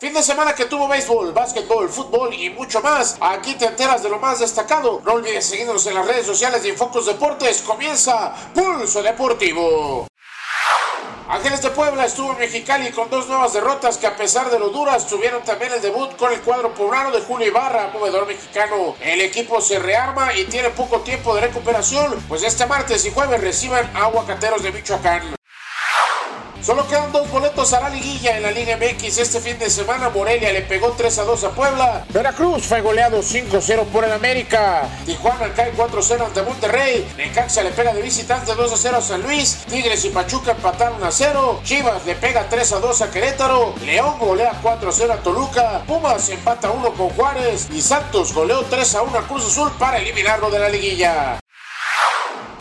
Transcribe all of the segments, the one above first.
Fin de semana que tuvo béisbol, básquetbol, fútbol y mucho más. Aquí te enteras de lo más destacado. No olvides seguirnos en las redes sociales de Infocus Deportes. Comienza Pulso Deportivo. Ángeles de Puebla estuvo en Mexicali con dos nuevas derrotas que a pesar de lo duras tuvieron también el debut con el cuadro poblano de Julio Ibarra, movedor mexicano. El equipo se rearma y tiene poco tiempo de recuperación, pues este martes y jueves reciben a Aguacateros de Michoacán. Solo quedan dos boletos a la liguilla en la Liga MX este fin de semana. Morelia le pegó 3 a 2 a Puebla. Veracruz fue goleado 5-0 por el América. Tijuana cae 4-0 ante Monterrey. Necaxa le pega de visitante 2 a 0 a San Luis. Tigres y Pachuca empataron a 0. Chivas le pega 3 a 2 a Querétaro. León golea 4 a 0 a Toluca. Pumas empata 1 con Juárez. Y Santos goleó 3 a 1 a Cruz Azul para eliminarlo de la liguilla.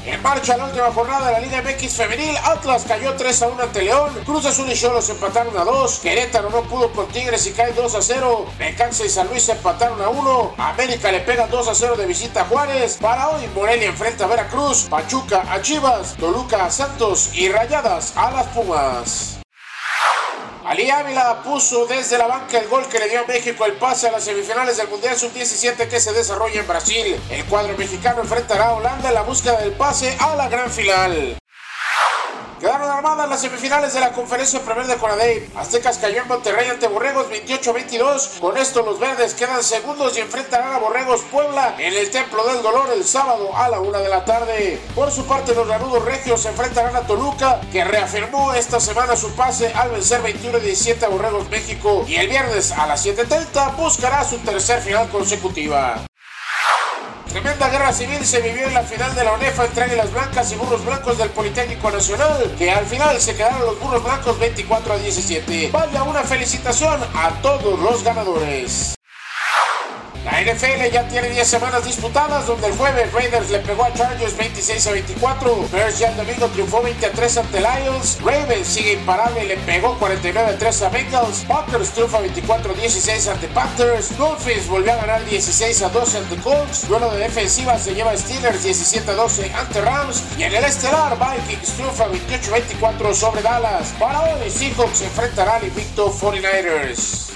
En marcha la última jornada de la Liga MX femenil, Atlas cayó 3 a 1 ante León, Cruz Azul y Cholos empataron a 2, Querétaro no pudo con Tigres y cae 2 a 0, Necaxa y San Luis empataron a 1, América le pega 2 a 0 de visita a Juárez, para hoy Morelia enfrenta a Veracruz, Pachuca a Chivas, Toluca a Santos y Rayadas a las Pumas. Ali Ávila puso desde la banca el gol que le dio a México el pase a las semifinales del Mundial Sub-17 que se desarrolla en Brasil. El cuadro mexicano enfrentará a Holanda en la búsqueda del pase a la gran final. Quedaron armadas las semifinales de la conferencia Premier de Conadey. Aztecas cayó en Monterrey ante Borregos 28-22. Con esto los verdes quedan segundos y enfrentarán a Borregos Puebla en el Templo del Dolor el sábado a la una de la tarde. Por su parte los ranudos regios se enfrentarán a Toluca que reafirmó esta semana su pase al vencer 21-17 a Borregos México y el viernes a las 7.30 buscará su tercer final consecutiva. Tremenda guerra civil se vivió en la final de la ONEFA entre Águilas Blancas y Burros Blancos del Politécnico Nacional, que al final se quedaron los Burros Blancos 24 a 17. Vaya una felicitación a todos los ganadores. La NFL ya tiene 10 semanas disputadas, donde el jueves Raiders le pegó a Chargers 26 a 24. Bears ya el domingo triunfó 20 a 3 ante Lions. Ravens sigue imparable y le pegó 49 a 3 a Bengals. Packers triunfa 24 a 16 ante Panthers. Dolphins volvió a ganar 16 a 12 ante Colts. Duelo de defensiva se lleva Steelers 17 a 12 ante Rams. Y en el estelar, Vikings triunfa 28 a 24 sobre Dallas. Para hoy, Seahawks enfrentará al invicto 49ers.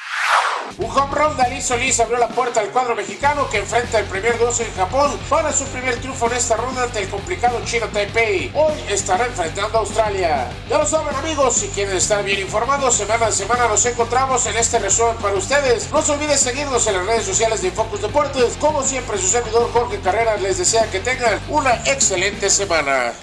Un home run de Ali Solís abrió la puerta al cuadro mexicano que enfrenta el primer 12 en Japón para su primer triunfo en esta ronda ante el complicado Chino Taipei. Hoy estará enfrentando a Australia. Ya lo saben amigos, si quieren estar bien informados, semana a semana nos encontramos en este resumen para ustedes. No se olviden seguirnos en las redes sociales de Focus Deportes. Como siempre, su servidor Jorge Carrera les desea que tengan una excelente semana.